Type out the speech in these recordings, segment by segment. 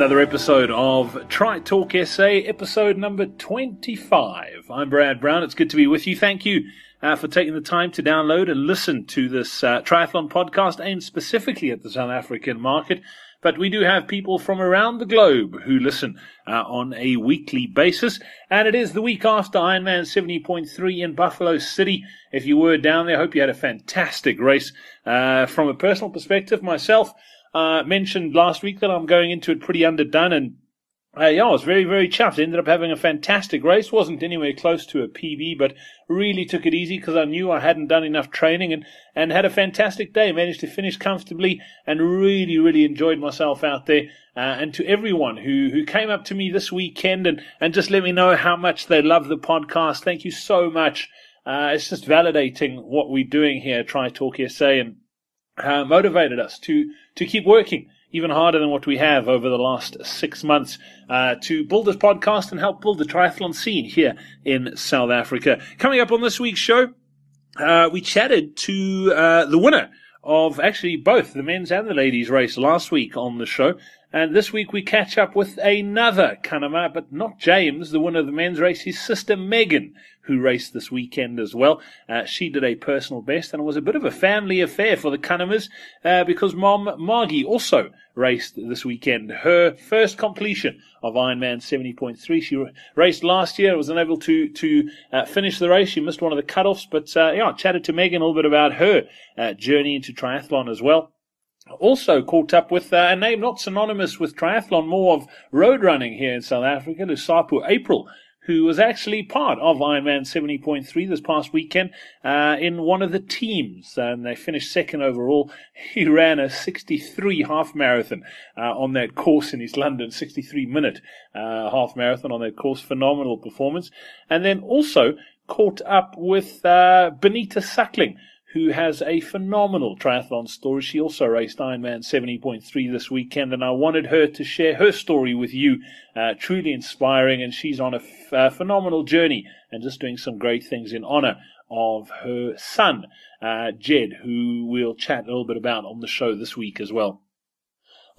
Another episode of Tri Talk SA, episode number 25. I'm Brad Brown. It's good to be with you. Thank you uh, for taking the time to download and listen to this uh, triathlon podcast aimed specifically at the South African market. But we do have people from around the globe who listen uh, on a weekly basis. And it is the week after Ironman 70.3 in Buffalo City. If you were down there, I hope you had a fantastic race. Uh, from a personal perspective, myself, uh, mentioned last week that I'm going into it pretty underdone and uh, yeah, I was very, very chuffed. Ended up having a fantastic race. Wasn't anywhere close to a PB, but really took it easy because I knew I hadn't done enough training and, and had a fantastic day. Managed to finish comfortably and really, really enjoyed myself out there. Uh, and to everyone who, who came up to me this weekend and, and just let me know how much they love the podcast. Thank you so much. Uh, it's just validating what we're doing here, Tri Talk SA, and uh, motivated us to to keep working even harder than what we have over the last six months uh, to build this podcast and help build the triathlon scene here in South Africa. Coming up on this week's show, uh, we chatted to uh, the winner of actually both the men's and the ladies race last week on the show. And this week we catch up with another Cunnama, but not James, the winner of the men's race, his sister Megan, who raced this weekend as well. Uh, she did a personal best, and it was a bit of a family affair for the Cunnamas uh, because Mom Margie also raced this weekend. Her first completion of Ironman 70.3. She raced last year, was unable to to uh, finish the race. She missed one of the cutoffs, but uh, yeah, I chatted to Megan a little bit about her uh, journey into triathlon as well also caught up with uh, a name not synonymous with triathlon, more of road running here in South Africa, Lusapho April, who was actually part of Ironman 70.3 this past weekend uh, in one of the teams, and they finished second overall. He ran a 63 half marathon uh, on that course in East London, 63 minute uh, half marathon on that course. Phenomenal performance. And then also caught up with uh, Bonita Suckling who has a phenomenal triathlon story. She also raced Ironman 70.3 this weekend, and I wanted her to share her story with you. Uh, truly inspiring, and she's on a, a phenomenal journey and just doing some great things in honor of her son, uh, Jed, who we'll chat a little bit about on the show this week as well.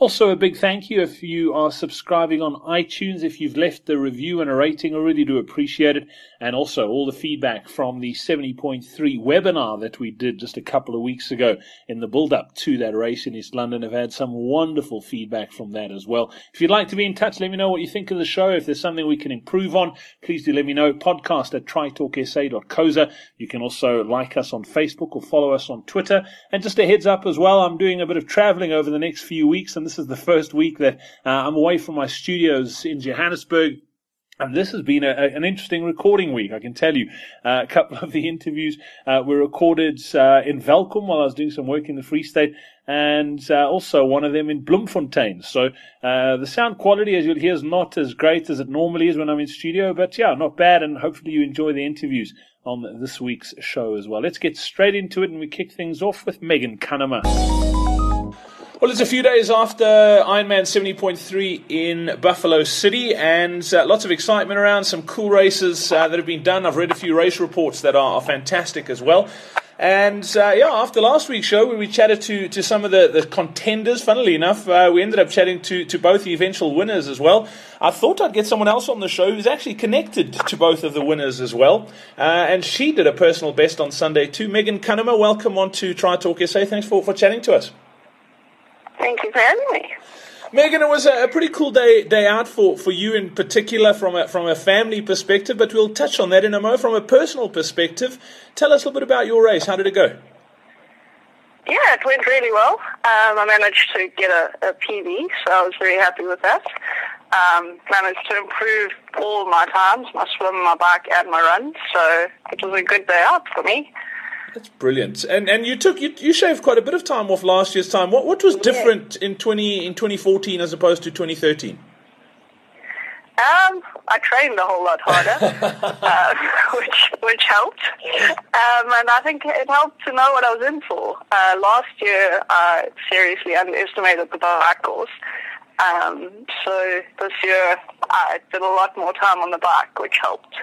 Also, a big thank you if you are subscribing on iTunes. If you've left a review and a rating, I really do appreciate it. And also, all the feedback from the 70.3 webinar that we did just a couple of weeks ago in the build up to that race in East London. I've had some wonderful feedback from that as well. If you'd like to be in touch, let me know what you think of the show. If there's something we can improve on, please do let me know. Podcast at tritalksa.coza. You can also like us on Facebook or follow us on Twitter. And just a heads up as well, I'm doing a bit of traveling over the next few weeks and this is the first week that uh, I'm away from my studios in Johannesburg. And this has been a, an interesting recording week, I can tell you. Uh, a couple of the interviews uh, were recorded uh, in Welkom while I was doing some work in the Free State, and uh, also one of them in Bloemfontein. So uh, the sound quality, as you'll hear, is not as great as it normally is when I'm in studio, but yeah, not bad, and hopefully you enjoy the interviews on this week's show as well. Let's get straight into it, and we kick things off with Megan Cunnama. Well, it's a few days after Ironman 70.3 in Buffalo City, and uh, lots of excitement around, some cool races uh, that have been done. I've read a few race reports that are, are fantastic as well. And uh, yeah, after last week's show, where we chatted to, to some of the, the contenders, funnily enough, uh, we ended up chatting to, to both the eventual winners as well. I thought I'd get someone else on the show who's actually connected to both of the winners as well. Uh, and she did a personal best on Sunday too. Megan Cunnama, welcome on to Tri Talk SA. Thanks for, for chatting to us. Thank you for having me. Megan, it was a, pretty cool day day out for, for you in particular from a, from a family perspective, but we'll touch on that in a moment. From a personal perspective, tell us a little bit about your race. How did it go? Yeah, it went really well. Um, I managed to get a, a PB, so I was very happy with that. Um, managed to improve all my times, my swim, my bike, and my run, so it was a good day out for me. That's brilliant. And and you took you, you shaved quite a bit of time off last year's time. What what was different in twenty in twenty fourteen as opposed to twenty thirteen? Um, I trained a whole lot harder, uh, which which helped, um, and I think it helped to know what I was in for. Uh, last year, I seriously underestimated the bike course, Um, so this year I did a lot more time on the bike, which helped.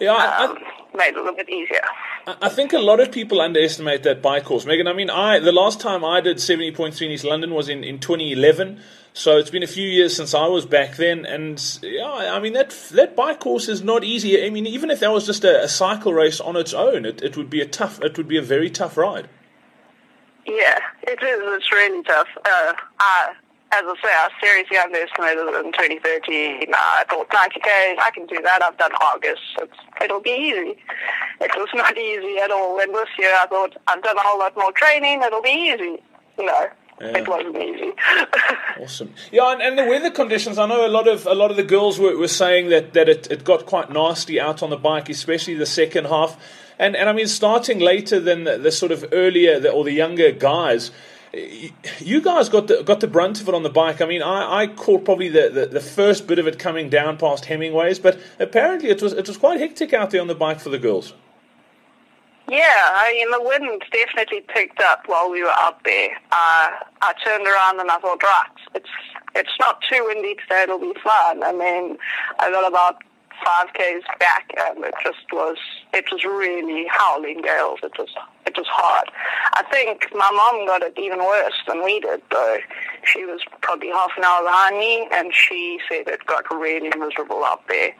Yeah, I, um, made it a little bit easier. I think a lot of people underestimate that bike course, Megan. I mean, I the last time I did 70.3 in East London was in, in 2011. So it's been a few years since I was back then, and yeah, I mean that that bike course is not easy. I mean, even if that was just a, a cycle race on its own, it, it would be a tough, it would be a very tough ride. Yeah, it is. It's really tough. Uh, I, as I say, I seriously underestimated it in 2013. I thought 90k, I can do that. I've done Argus. It's, it'll be easy. It was not easy at all. And this year, I thought I've done a whole lot more training. It'll be easy. No. yeah. It wasn't easy. awesome. Yeah, and, and, the weather conditions. I know a lot of a lot of the girls were, were saying that, that it, it got quite nasty out on the bike, especially the second half. And and I mean, starting later than the, the sort of earlier the, or the younger guys. You guys got the got the brunt of it on the bike. I mean, I, I caught probably the, the, the first bit of it coming down past Hemingway's, but apparently it was it was quite hectic out there on the bike for the girls. Yeah, I mean, the wind definitely picked up while we were up there. Uh, I turned around and I thought, right, it's it's not too windy today, it'll be fun. And then I got about five k's back, and it just was it was really howling gales. It was it was hard. I think my mom got it even worse than we did, though. She was probably half an hour behind me, and she said it got really miserable up there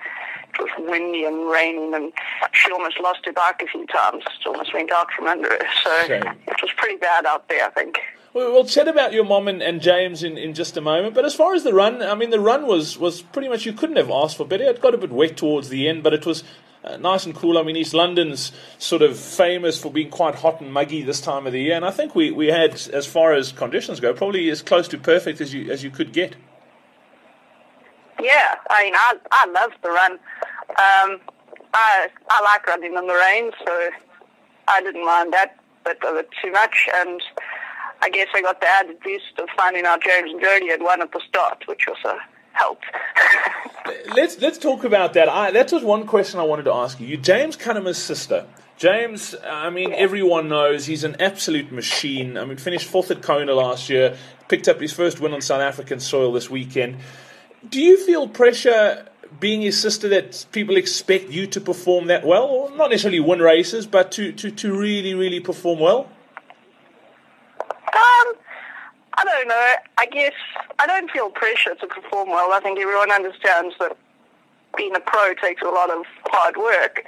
it was windy and raining, and she almost lost her bike a few times. It almost went out from under her. So Shame. it was pretty bad out there, I think. We'll chat about your mom and, and James in, in just a moment. But as far as the run, I mean, the run was, was pretty much, you couldn't have asked for better. It got a bit wet towards the end, but it was uh, nice and cool. I mean, East London's sort of famous for being quite hot and muggy this time of the year. And I think we, we had, as far as conditions go, probably as close to perfect as you, as you could get. Yeah, I mean, I, I love the run. Um, I, I like running in the rain, so I didn't mind that bit of it too much. And I guess I got the added boost of finding out James and Jody had won at the start, which also helped. let's let's talk about that. I, that was one question I wanted to ask you. You James Cunnama's sister. James, I mean, yeah. everyone knows he's an absolute machine. I mean, finished fourth at Kona last year, picked up his first win on South African soil this weekend. Do you feel pressure being his sister that people expect you to perform that well, or not necessarily win races, but to, to, to really, really perform well? Um, I don't know. I guess I don't feel pressure to perform well. I think everyone understands that being a pro takes a lot of hard work,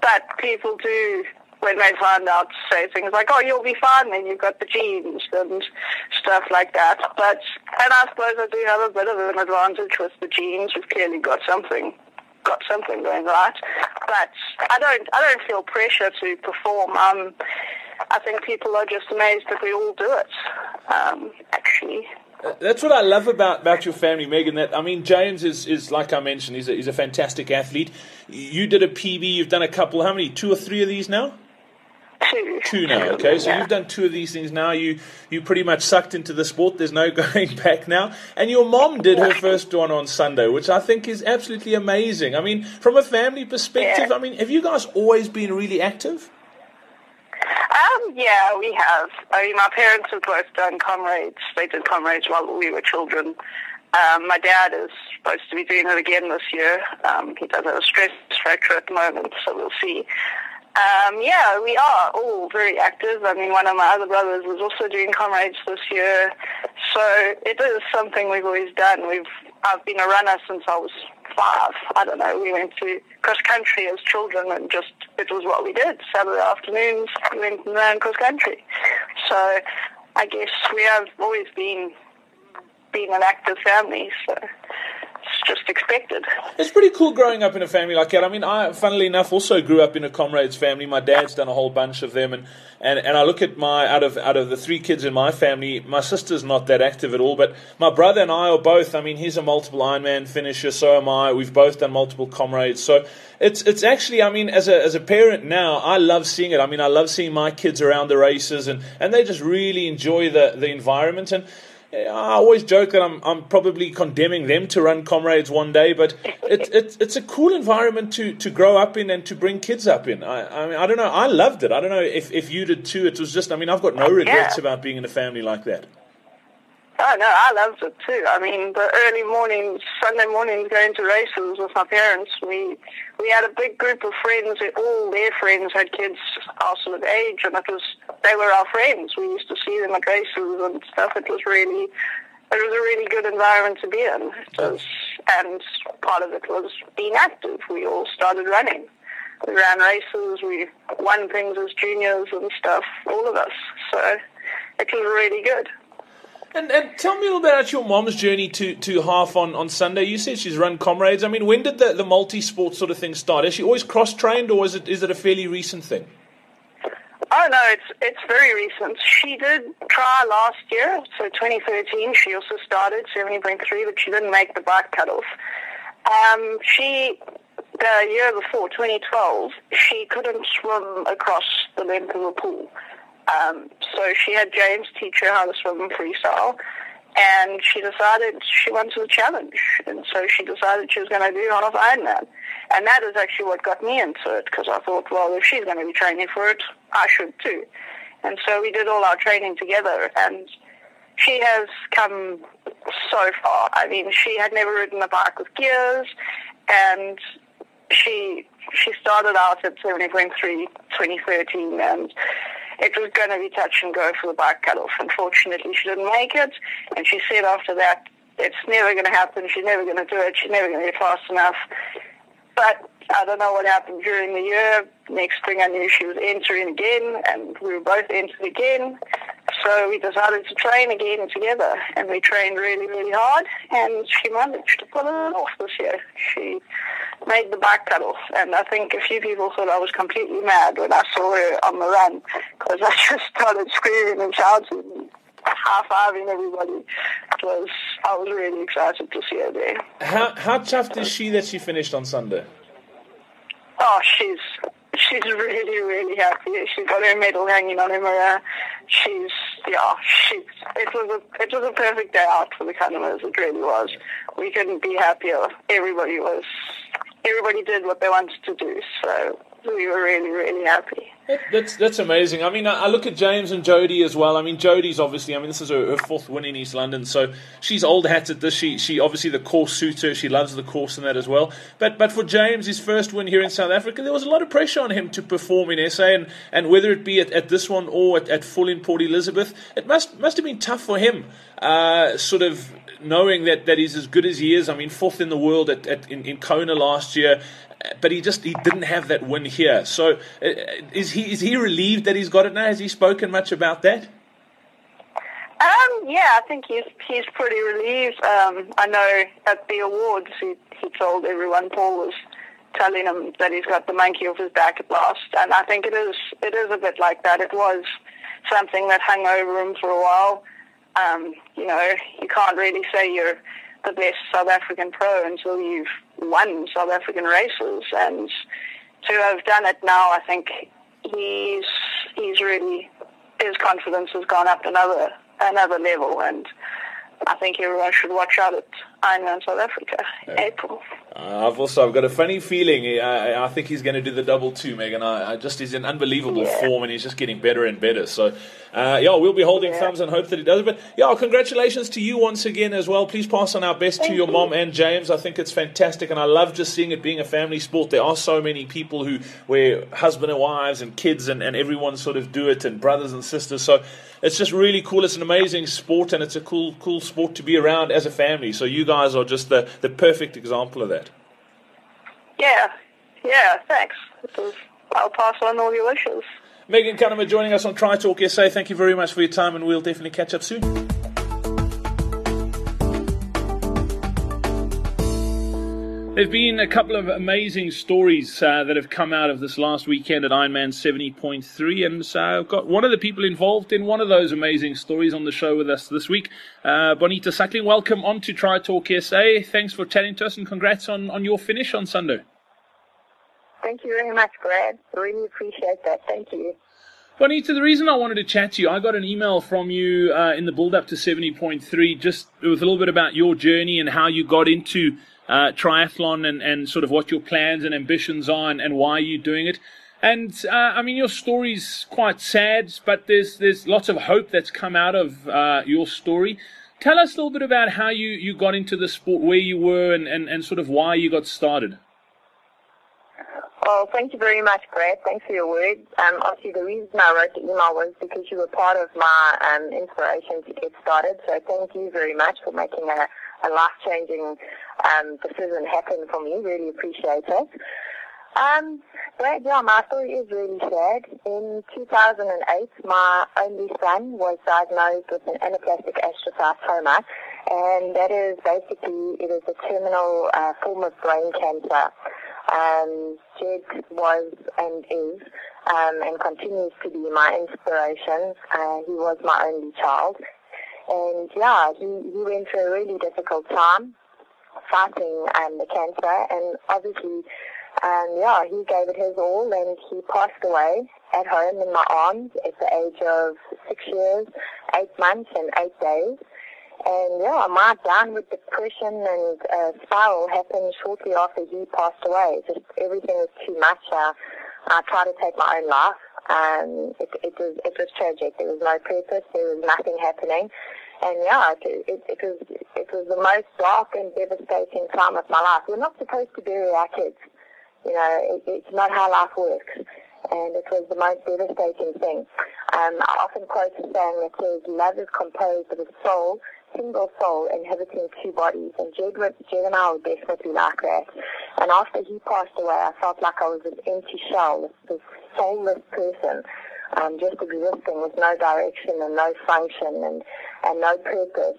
but people do when they find out, say things like, "Oh, you'll be fine, then you've got the genes and stuff like that." But and I suppose I do have a bit of an advantage with the genes. We've clearly got something, got something going right. But I don't, I don't feel pressure to perform. Um, I think people are just amazed that we all do it. Um, actually. That's what I love about, about your family, Megan. That I mean, James is, is like I mentioned, he's a, he's a fantastic athlete. You did a PB, you've done a couple. How many? Two or three of these now? Two. Two now, okay. So yeah. you've done two of these things now. You you pretty much sucked into the sport. There's no going back now. And your mom did her first one on Sunday, which I think is absolutely amazing. I mean, from a family perspective, yeah. I mean, have you guys always been really active? Um, yeah, we have. I mean, my parents have both done comrades. They did comrades while we were children. Um, my dad is supposed to be doing it again this year. Um, he does have a stress fracture at the moment, so we'll see. Um, yeah, we are all very active. I mean, one of my other brothers was also doing comrades this year, so it is something we've always done. We've I've been a runner since I was five. I don't know. We went to cross country as children, and just it was what we did. Saturday afternoons, we went and ran cross country. So I guess we have always been been an active family. So just expected. It's pretty cool growing up in a family like that. I mean, I, funnily enough, also grew up in a comrades family. My dad's done a whole bunch of them, and, and, and I look at my out of out of the three kids in my family, my sister's not that active at all. But my brother and I are both. I mean, he's a multiple Ironman finisher, so am I. We've both done multiple comrades, so it's it's actually. I mean, as a as a parent now, I love seeing it. I mean, I love seeing my kids around the races, and, and they just really enjoy the the environment and. I always joke that I'm I'm probably condemning them to run comrades one day, but it's it's it's a cool environment to, to grow up in and to bring kids up in. I I mean I don't know I loved it. I don't know if, if you did too. It was just I mean I've got no regrets yeah. about being in a family like that. Oh no, I loved it too. I mean, the early mornings, Sunday mornings, going to races with my parents. We we had a big group of friends. All their friends had kids our sort of age, and it was they were our friends. We used to see them at races and stuff. It was really it was a really good environment to be in. Was, and part of it was being active. We all started running. We ran races. We won things as juniors and stuff. All of us. So it was really good. And, and tell me a little bit about your mom's journey to, to half on, on Sunday. You said she's run comrades. I mean, when did the, the multi sport sort of thing start? Is she always cross trained or is it is it a fairly recent thing? Oh no, it's it's very recent. She did try last year, so 2013. She also started 70.3, but she didn't make the bike cutoff. Um, she the year before, 2012, she couldn't swim across the length of the pool. Um, so she had James teach her how to swim freestyle, and she decided she wanted a challenge, and so she decided she was going to do half Ironman, and that is actually what got me into it because I thought, well, if she's going to be training for it, I should too, and so we did all our training together, and she has come so far. I mean, she had never ridden a bike with gears, and she she started out at 70.3 2013 and it was going to be touch and go for the bike cutoff. Unfortunately, she didn't make it, and she said after that, it's never going to happen. She's never going to do it. She's never going to get fast enough. But I don't know what happened during the year. Next thing I knew, she was entering again, and we were both entered again. So we decided to train again together, and we trained really, really hard, and she managed to pull it off this year. She made the bike cutoff, and I think a few people thought I was completely mad when I saw her on the run, because I just started screaming and shouting, high-fiving everybody. It was, I was really excited to see her there. How, how tough is she that she finished on Sunday? Oh, she's she's really, really happy. She's got her medal hanging on her mirror. She's, yeah, she's, it was a, it was a perfect day out for the Cunnamas. It really was. We couldn't be happier. Everybody was, everybody did what they wanted to do. So we were really, really happy. That's that's amazing. I mean, I, look at James and Jody as well. I mean, Jody's obviously. I mean, this is her, her, fourth win in East London, so she's old hat at this. She she obviously the course suits her. She loves the course and that as well. But but for James, his first win here in South Africa, there was a lot of pressure on him to perform in SA, and, and whether it be at, at this one or at, at full in Port Elizabeth, it must must have been tough for him. Uh, sort of knowing that, that he's as good as he is. I mean, fourth in the world at, at in, in Kona last year, but he just he didn't have that win here. So uh, is he is he relieved that he's got it now? Has he spoken much about that? Um, yeah, I think he's he's pretty relieved. Um, I know at the awards he he told everyone Paul was telling him that he's got the monkey off his back at last, and I think it is it is a bit like that. It was something that hung over him for a while. Um, you know, you can't really say you're the best South African pro until you've won South African races, and to have done it now, I think he's he's really his confidence has gone up another another level, and I think everyone should watch out at Ironman South Africa yeah. April. Uh, I've also I've got a funny feeling. I, I think he's going to do the double two, Megan. I, I just he's in unbelievable yeah. form, and he's just getting better and better. So, uh, yeah, we'll be holding yeah. thumbs and hope that he does. It. But yeah, congratulations to you once again as well. Please pass on our best Thank to your you. mom and James. I think it's fantastic, and I love just seeing it being a family sport. There are so many people who where husband and wives and kids and, and everyone sort of do it, and brothers and sisters. So it's just really cool. It's an amazing sport, and it's a cool cool sport to be around as a family. So you guys are just the the perfect example of that. Yeah, yeah, thanks. I'll pass on all your wishes. Megan Cunnama joining us on Tri Talk SA. Thank you very much for your time, and we'll definitely catch up soon. There have been a couple of amazing stories uh, that have come out of this last weekend at Ironman 70.3, and so I've got one of the people involved in one of those amazing stories on the show with us this week. Uh, Bonita Suckling, welcome on to Tri Talk SA. Thanks for chatting to us, and congrats on, on your finish on Sunday. Thank you very much, Brad. Really appreciate that. Thank you. Bonita, the reason I wanted to chat to you, I got an email from you uh, in the build up to 70.3, just with a little bit about your journey and how you got into uh, triathlon and, and sort of what your plans and ambitions are and, and why you're doing it. And uh, I mean, your story's quite sad, but there's there's lots of hope that's come out of uh, your story. tell us a little bit about how you, you got into the sport, where you were, and, and, and sort of why you got started. Well, thank you very much, Brad. Thanks for your words. Um, obviously, the reason I wrote the email was because you were part of my um, inspiration to get started. So thank you very much for making a, a life-changing um, decision happen for me. Really appreciate it. Um, Brad, yeah, my story is really sad. In 2008, my only son was diagnosed with an anaplastic astrocytoma, and that is basically, it is a terminal uh, form of brain cancer. Um, Jed was and is um, and continues to be my inspiration. Uh, he was my only child. And yeah, he, he went through a really difficult time fighting um, the cancer and obviously um, yeah, he gave it his all and he passed away at home in my arms at the age of six years, eight months and eight days. And yeah, my downward depression and uh, spiral happened shortly after he passed away. Just everything was too much. Uh, I tried to take my own life. Um, it, it was it was tragic. There was no purpose. There was nothing happening. And yeah, it, it, it was it was the most dark and devastating time of my life. We're not supposed to bury our kids. You know, it, it's not how life works. And it was the most devastating thing. Um, I often quote a saying that says, love is composed of a soul single soul inhabiting two bodies, and Jed, Jed and I were definitely like that. And after he passed away, I felt like I was an empty shell, this soulless person, um, just existing with no direction and no function and, and no purpose.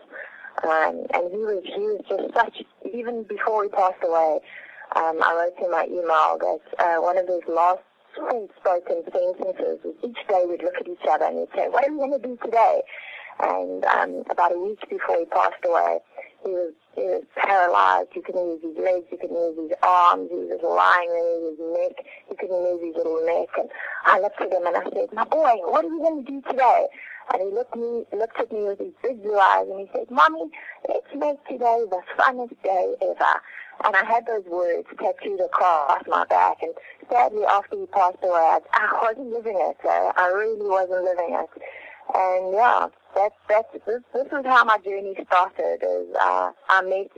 Um, and he was, he was just such, even before he passed away, um, I wrote in my email that uh, one of his last spoken sentences was each day we'd look at each other and he'd say, what are we going to do today? And um, about a week before he passed away, he was, he was paralyzed. He couldn't use his legs. He couldn't use his arms. He was lying there with his neck. He couldn't move his little neck. And I looked at him and I said, my boy, what are we going to do today? And he looked, me, looked at me with his big blue eyes and he said, Mommy, let's make today the funnest day ever. And I had those words tattooed across my back. And sadly, after he passed away, I, I wasn't living it. I really wasn't living it. And yeah, that's that's this, this is how my journey started. Is uh, I met.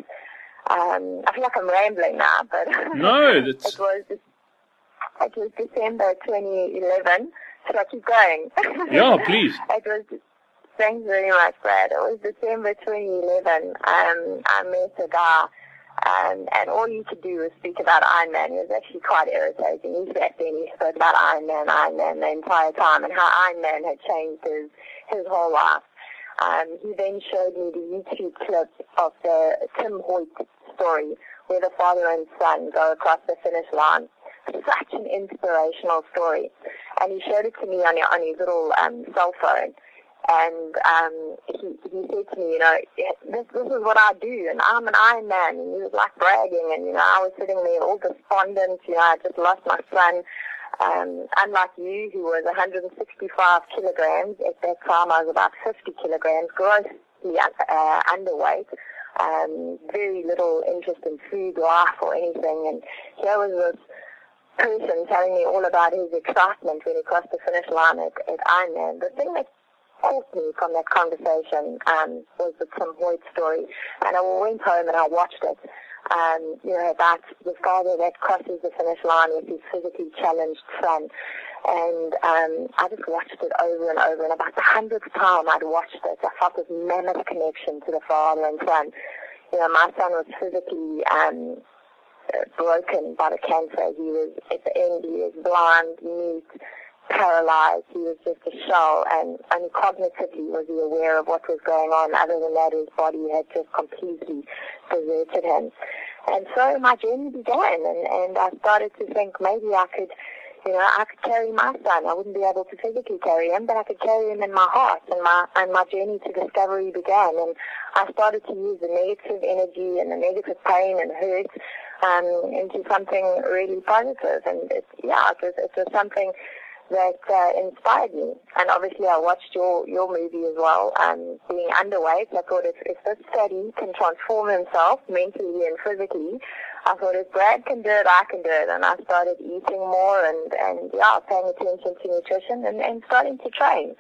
Um, I feel like I'm rambling now, but no, that's... it was it was December 2011. Should I keep going? Yeah, please. it was. Thanks very much, Brad. It was December 2011. Um, I met a guy um, and all you could do was speak about Iron Man. It was actually quite irritating. He sat there and he spoke about Iron Man, Iron Man the entire time and how Iron Man had changed his, his whole life. Um, he then showed me the YouTube clip of the Team Hoyt story where the father and son go across the finish line. Such an inspirational story. And he showed it to me on, on his little um, cell phone and um, he, he said to me, you know, this, this is what I do, and I'm an Iron Man, and he was like bragging, and, you know, I was sitting there all despondent, you know, I just lost my son, um, unlike you, who was 165 kilograms, at that time I was about 50 kilograms, grossly uh, underweight, um, very little interest in food, life, or anything, and here was this person telling me all about his excitement when he crossed the finish line at, at Ironman. The thing that caught me from that conversation um, was the Team Hoyt story. And I went home and I watched it. Um, you know, about the father that crosses the finish line with his physically challenged son. And um, I just watched it over and over. And about the hundredth time I'd watched it, I felt this mammoth connection to the father and son. You know, my son was physically um, broken by the cancer. He was, at the end, he was blind, mute, paralyzed. He was just a shell, and, and cognitively was he aware of what was going on. Other than that, his body had just completely deserted him. And so my journey began, and, and I started to think maybe I could, you know, I could carry my son. I wouldn't be able to physically carry him, but I could carry him in my heart, and my and my journey to discovery began. And I started to use the negative energy and the negative pain and hurt um, into something really positive. And it, yeah, it was, it was something that uh, inspired me. And obviously, I watched your your movie as well, um, being underweight. I thought if, if this study can transform himself mentally and physically, I thought if Brad can do it, I can do it. And I started eating more and and yeah, paying attention to nutrition and, and starting to train.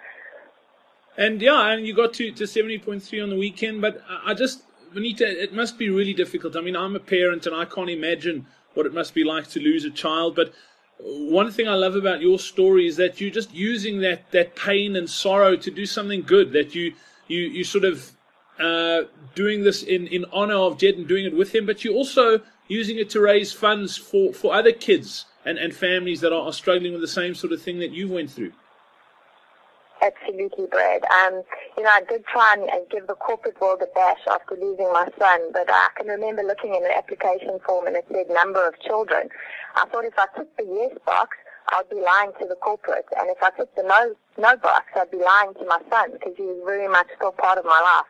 And yeah, and you got to, to 70.3 on the weekend, but I just, Bonita, it must be really difficult. I mean, I'm a parent and I can't imagine what it must be like to lose a child, but one thing I love about your story is that you're just using that, that pain and sorrow to do something good, that you, you, you sort of uh, doing this in, in honor of Jed and doing it with him, but you're also using it to raise funds for, for other kids and, and families that are, are struggling with the same sort of thing that you went through. Absolutely, Brad. Um, you know, I did try and, and give the corporate world a bash after losing my son, but I can remember looking in the application form and it said number of children. I thought if I took the yes box, I'd be lying to the corporate, and if I took the no no box, I'd be lying to my son because he was very much still part of my life.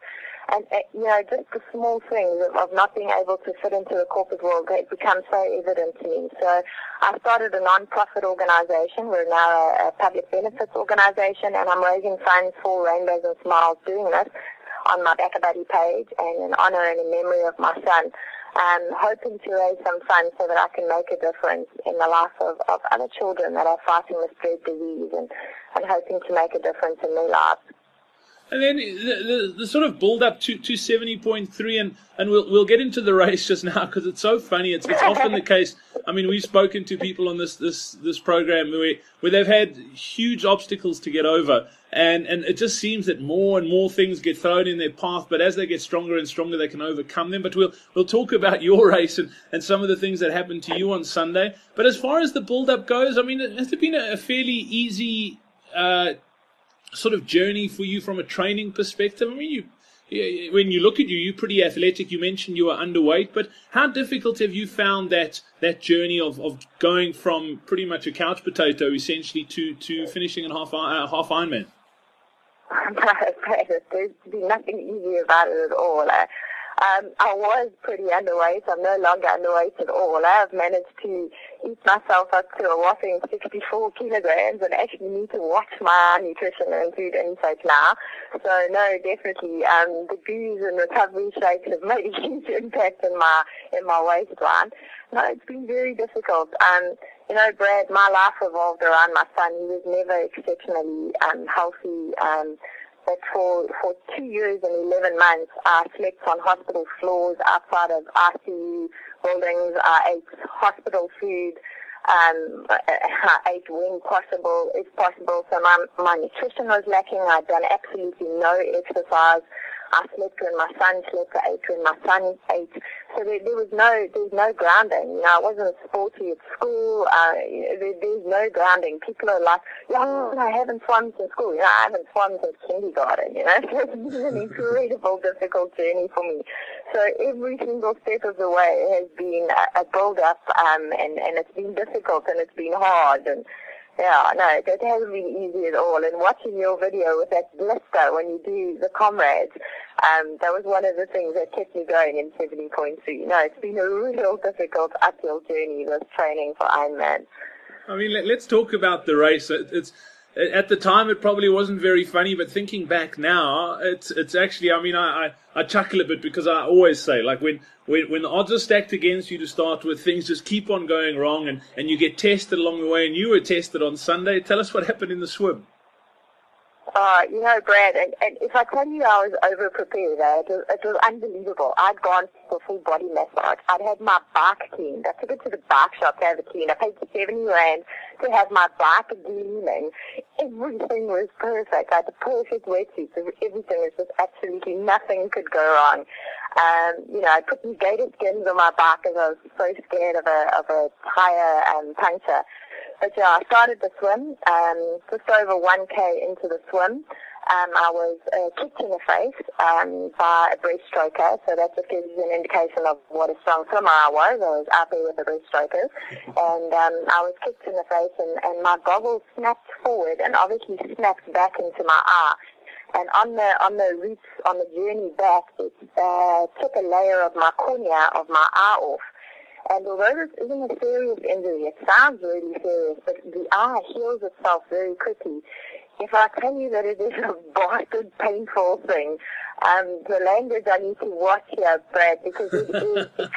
And, uh, you know, just the small things of not being able to fit into the corporate world, they become so evident to me. So I started a non-profit organization. We're now a, a public benefits organization, and I'm raising funds for Rainbows and Smiles doing this on my BackaBuddy page and in honor and in memory of my son. I'm hoping to raise some funds so that I can make a difference in the life of, of other children that are fighting this dread disease and, and hoping to make a difference in their lives. And then the, the, the, sort of build up to, to 70.3, and, and we'll, we'll get into the race just now because it's so funny. It's, it's often the case. I mean, we've spoken to people on this, this, this program where, where they've had huge obstacles to get over. And, and it just seems that more and more things get thrown in their path, but as they get stronger and stronger, they can overcome them. But we'll, we'll talk about your race and, and some of the things that happened to you on Sunday. But as far as the build up goes, I mean, it has been a fairly easy, uh, sort of journey for you from a training perspective? I mean, you when you look at you, you're pretty athletic. You mentioned you were underweight, but how difficult have you found that that journey of, of going from pretty much a couch potato essentially to, to finishing in half uh, half Ironman? There's been nothing easy about it at all. Uh, um, I was pretty underweight. I'm no longer underweight at all. I have managed to eat myself up to a whopping 64 kilograms and actually need to watch my nutrition and food intake now. So no, definitely, um, the booze and recovery shakes have made a huge impact in my, in my waistline. No, it's been very difficult. Um, you know, Brad, my life revolved around my son. He was never exceptionally um, healthy. Um, that for, for two years and 11 months, I slept on hospital floors outside of ICU buildings. I ate hospital food. Um, I ate when possible, if possible. So my, my nutrition was lacking. I'd done absolutely no exercise. I slept when my son slept, I ate when my son ate. So there, there was no, there's no grounding. You know, I wasn't sporty at school. Uh, there, there's no grounding. People are like, yeah, I haven't swum since school. You know, I haven't swum since kindergarten. You know, so it's been an incredible, difficult journey for me. So every single step of the way has been a, a build up, um, and and it's been difficult and it's been hard and yeah, no, it hasn't been easy at all. And watching your video with that blister when you do the comrades, um, that was one of the things that kept me going in 70.3. No, it's been a real difficult uphill journey, this training for Ironman. I mean, let, us talk about the race. It's at the time it probably wasn't very funny, but thinking back now, it's it's actually. I mean, I, I, I chuckle a bit because I always say like when, when when the odds are stacked against you to start with, things just keep on going wrong, and and you get tested along the way. And you were tested on Sunday. Tell us what happened in the swim. Uh, you know, Brad, and, and if I tell you I was over prepared, uh, it, was, it was unbelievable. I'd gone for full body massage. I'd had my bike cleaned. I took it to the bike shop to have it cleaned. I paid 70 rand to have my bike gleaming. Everything was perfect. I had the perfect wetsuit. Everything was just absolutely nothing could go wrong. Um, you know, I put these gator skins on my bike because I was so scared of a, of a tire um, puncture. But yeah, I started the swim, um, just over 1k into the swim. Um, I was uh, kicked in the face um, by a breaststroker, so that just gives an indication of what a strong swimmer I was. I was out there with the breaststroker, and um, I was kicked in the face, and, and my goggles snapped forward and obviously snapped back into my eye. And on the on the route on the journey back, it uh, took a layer of my cornea of my eye off. And although this isn't a serious injury, it sounds really serious, but the eye heals itself very quickly. If I tell you that it is a bastard painful thing, um, the language I need to watch here, Brad, because it is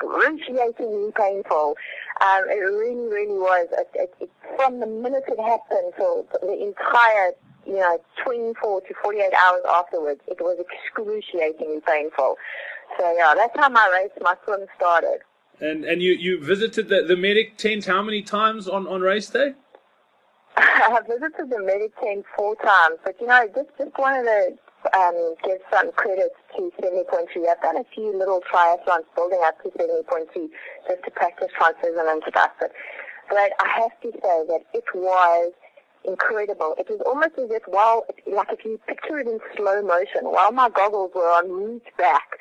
excruciatingly painful. Um, it really, really was. It, it, it, from the minute it happened till the entire you know, 24 to 48 hours afterwards, it was excruciatingly painful. So yeah, that's how my race, my swim started. And and you, you visited the, the medic tent how many times on, on race day? I visited the medic tent four times, but you know, just just wanted to um, give some credit to 70.3. I've done a few little triathlons building up to 70.3 just to practice transition and stuff, but but I have to say that it was incredible. It was almost as if while, like if you picture it in slow motion, while my goggles were on route back,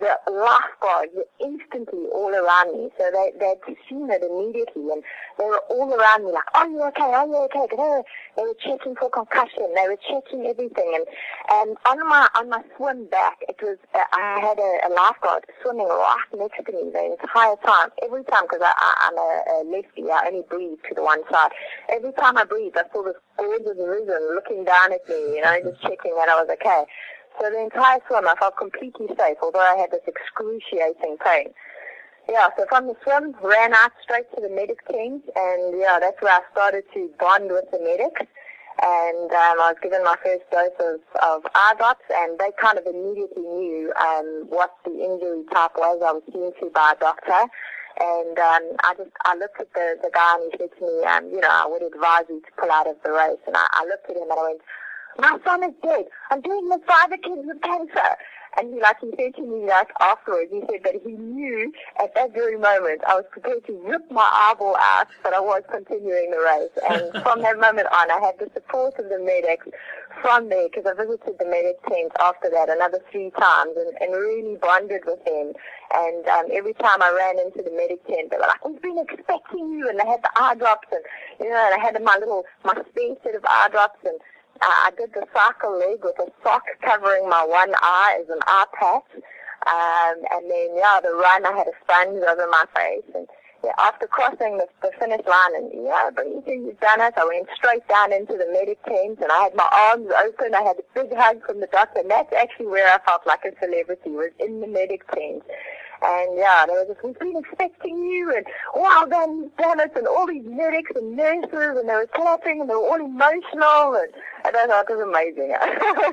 the lifeguards were instantly all around me. So they, they'd seen it immediately and they were all around me like, are you okay? Are you okay? They were, they were checking for concussion. They were checking everything. And, and on my, on my swim back, it was, uh, I had a, a lifeguard swimming right next to me the entire time. Every time, because I, I'm a, a lefty, I only breathe to the one side. Every time I breathed, I saw this gorgeous vision looking down at me, you know, just checking that I was okay. So the entire swim, I felt completely safe, although I had this excruciating pain. Yeah, so from the swim, ran out straight to the medic team, and yeah, that's where I started to bond with the medics. And um, I was given my first dose of, of eye drops, and they kind of immediately knew um, what the injury type was. I was seen to by a doctor, and um, I just I looked at the the guy, and he said to me, um, you know, I would advise you to pull out of the race. And I, I looked at him, and I went, my son is dead. I'm doing this for other kids with cancer. And he like he said to me like afterwards, he said that he knew at that very moment I was prepared to rip my eyeball out, but I was continuing the race. And from that moment on, I had the support of the medics from there because I visited the medic tent after that another three times and, and really bonded with them. And um, every time I ran into the medic tent, they were like, "We've been expecting you," and they had the eye drops, and you know, and I had my little my spare set of eye drops and I did the cycle leg with a sock covering my one eye as an eye patch. Um, and then, yeah, the run, I had a sponge over my face. And yeah, after crossing the, the finish line, and yeah, but you think you've done it, I went straight down into the medic tent, and I had my arms open. I had a big hug from the doctor, and that's actually where I felt like a celebrity, was in the medic tent. And yeah, they were just, we've been expecting you, and wow, done it, and all these medics and nurses, and they were clapping, and they were all emotional, and, and I thought it was amazing.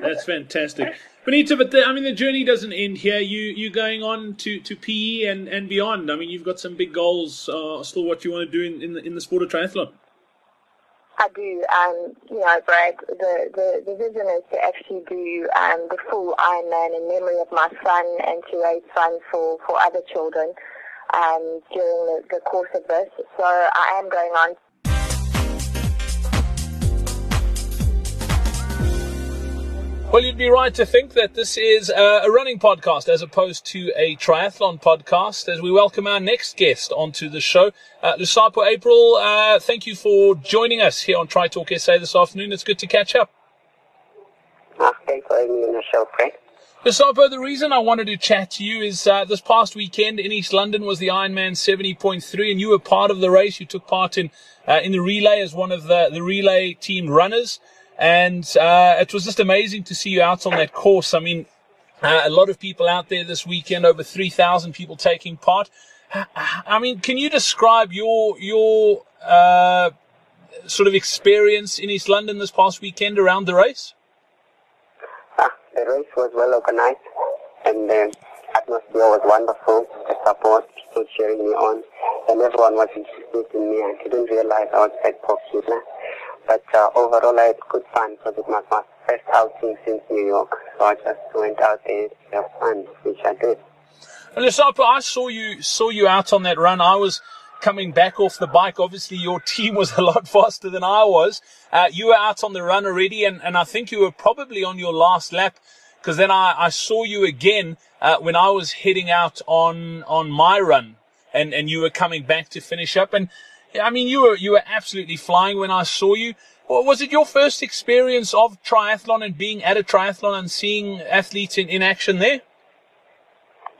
That's fantastic. Bonita, but the, I mean, the journey doesn't end here. You you going on to, to PE and, and beyond. I mean, you've got some big goals. Uh, still, what you want to do in, in the in the sport of triathlon. I do. Um, you know, Brad, the, the, the vision is to actually do um, the full Ironman in memory of my son and to raise funds for, for other children um, during the, the course of this. So I am going on Well, you'd be right to think that this is a running podcast as opposed to a triathlon podcast. As we welcome our next guest onto the show, uh, Lusapho April. Uh, thank you for joining us here on Tri Talk SA this afternoon. It's good to catch up. Oh, thanks for having me on the show, Fred. The reason I wanted to chat to you is uh, this past weekend in East London was the Ironman 70.3, and you were part of the race. You took part in uh, in the relay as one of the, the relay team runners. And uh, it was just amazing to see you out on that course. I mean, uh, a lot of people out there this weekend, over 3,000 people taking part. I mean, can you describe your your uh, sort of experience in East London this past weekend around the race? Ah, the race was well organized, and the atmosphere was wonderful. The support, people cheering me on, and everyone was interested in me. I didn't realize I was that popular. But uh, overall, I had good fun because it was my first outing since New York. So I just went out there to have fun, which I did. And Lusapho, I saw you saw you out on that run. I was coming back off the bike. Obviously, your team was a lot faster than I was. Uh, you were out on the run already, and, and I think you were probably on your last lap because then I, I saw you again uh, when I was heading out on on my run, and, and you were coming back to finish up. And I mean, you were you were absolutely flying when I saw you. Was it your first experience of triathlon and being at a triathlon and seeing athletes in, in action there?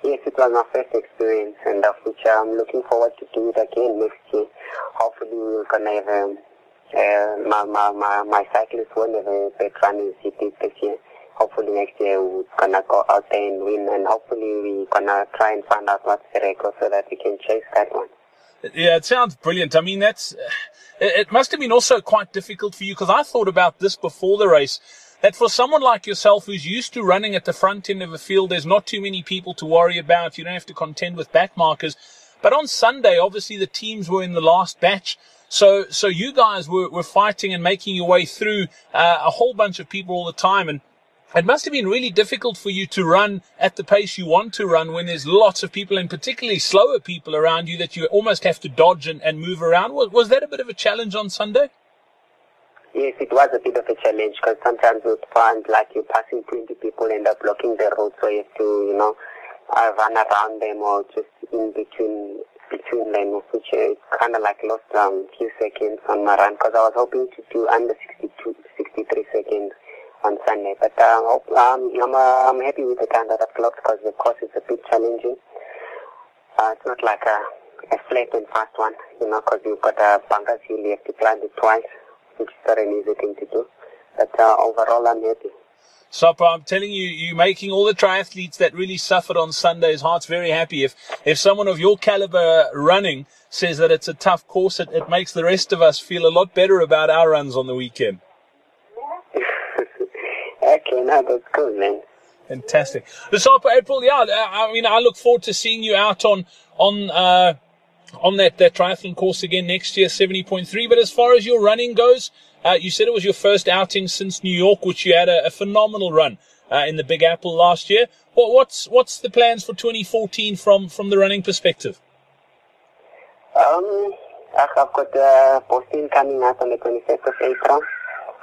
Yes, it was my first experience, and of which I'm looking forward to do it again next year. Hopefully, we're gonna have um, uh, my, my my my cyclists won't have a bad run in city this year. Hopefully next year we're gonna go out there and win, and hopefully we're gonna try and find out what's the record so that we can chase that one. Yeah, it sounds brilliant. I mean, that's it must have been also quite difficult for you because I thought about this before the race. That for someone like yourself who's used to running at the front end of a field, there's not too many people to worry about. You don't have to contend with back markers. But on Sunday, obviously the teams were in the last batch. So, so you guys were, were fighting and making your way through uh, a whole bunch of people all the time. And it must have been really difficult for you to run at the pace you want to run when there's lots of people and particularly slower people around you that you almost have to dodge and, and move around. Was, was that a bit of a challenge on Sunday? Yes, it was a bit of a challenge because sometimes you'd find like you're passing 20 people and they're blocking the road so you have to, you know, uh, run around them or just in between between them, which is kind of like lost a um, few seconds on my run because I was hoping to do under 62, 63 seconds on Sunday. But uh, um, I'm, uh, I'm happy with the time that I've clocked because the course is a bit challenging. Uh, it's not like a, a flat and fast one, you know, because you've got a bunkers hill, you have to climb it twice, which is not an easy thing to do. But uh, overall, I'm happy. Sopra, I'm telling you, you're making all the triathletes that really suffered on Sunday's hearts very happy. If if someone of your caliber running says that it's a tough course, it, it makes the rest of us feel a lot better about our runs on the weekend. Okay, no, that's good, man. Fantastic. Lusapho April, yeah. I mean, I look forward to seeing you out on on uh, on that, that triathlon course again next year, seventy point three. But as far as your running goes, uh, you said it was your first outing since New York, which you had a, a phenomenal run uh, in the Big Apple last year. What, what's what's the plans for twenty fourteen from from the running perspective? Um, I've got uh, Boston coming up on the twenty fifth of April.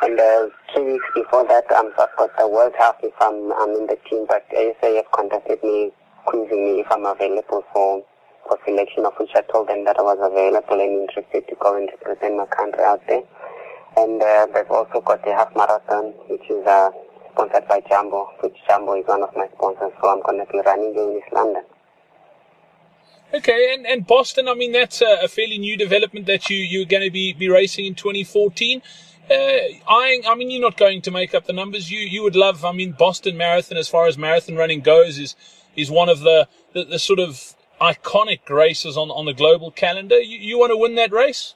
And uh, two weeks before that, um, I've got the World Half if I'm, I'm in the team, but ASA have contacted me, quizzing me if I'm available for, for selection, of which I told them that I was available and interested to go and represent my country out there. And uh, they've also got the half marathon, which is uh, sponsored by Jumbo, which Jumbo is one of my sponsors, so I'm going to be running in East London. Okay, and, and Boston, I mean, that's a, a fairly new development that you, you're going to be, be racing in 2014. Uh, I, I mean, you're not going to make up the numbers. You, you would love. I mean, Boston Marathon, as far as marathon running goes, is is one of the, the, the sort of iconic races on on the global calendar. You, you want to win that race?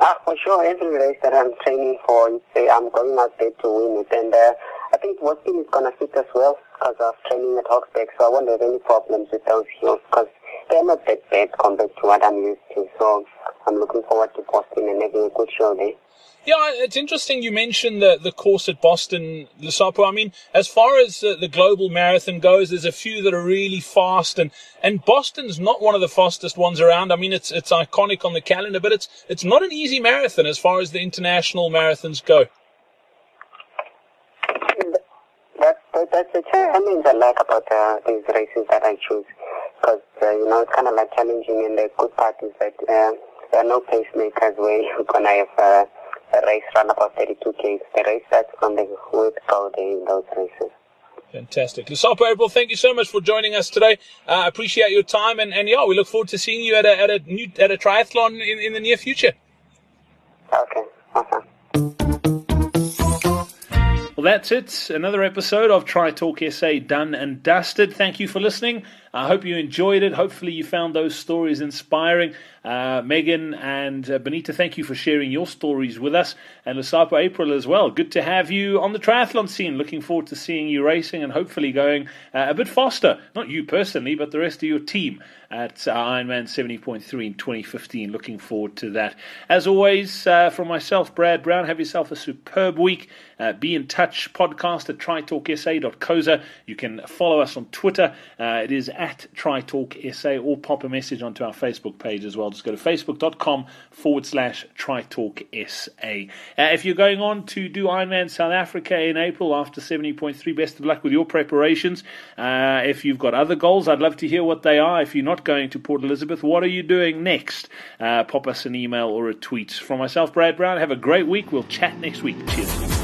Ah, for sure. Every race that I'm training for, say I'm going out there to win it, and uh, I think Boston is gonna fit as well because of training at Hogsback. So I won't have any problems with those hills because they're not that bad compared to what I'm used to. So I'm looking forward to Boston and having a good show there. Yeah, it's interesting you mentioned the, the course at Boston, Lusapho. I mean, as far as uh, the global marathon goes, there's a few that are really fast, and, and Boston's not one of the fastest ones around. I mean, it's it's iconic on the calendar, but it's it's not an easy marathon as far as the international marathons go. That, that, that's the challenge I like about uh, these races that I choose, because uh, you know it's kind of like challenging, and the good part is that uh, there are no pacemakers where you're gonna have. The race run about 32 Ks. The race starts from the word day in those races. Fantastic. Lusapho April, thank you so much for joining us today. I uh, appreciate your time and, and yeah, we look forward to seeing you at a, at a new, at a triathlon in, in the near future. Okay, awesome. Well, that's it. Another episode of Tri Talk SA done and dusted. Thank you for listening. I hope you enjoyed it. Hopefully, you found those stories inspiring. Uh, Megan and uh, Bonita, thank you for sharing your stories with us. And Lusapho April as well. Good to have you on the triathlon scene. Looking forward to seeing you racing and hopefully going uh, a bit faster. Not you personally, but the rest of your team at uh, Ironman 70.3 in 2015. Looking forward to that. As always, uh, from myself, Brad Brown, have yourself a superb week. Uh, be in touch, podcast at tritalksa.coza. You can follow us on Twitter. it is at tritalksa or pop a message onto our Facebook page as well just go to facebook.com forward slash tritalksa. Uh, if you're going on to do Ironman South Africa in April after 70.3, best of luck with your preparations. Uh, if you've got other goals, I'd love to hear what they are. If you're not going to Port Elizabeth, what are you doing next? Uh, pop us an email or a tweet. From myself, Brad Brown, have a great week. We'll chat next week. Cheers.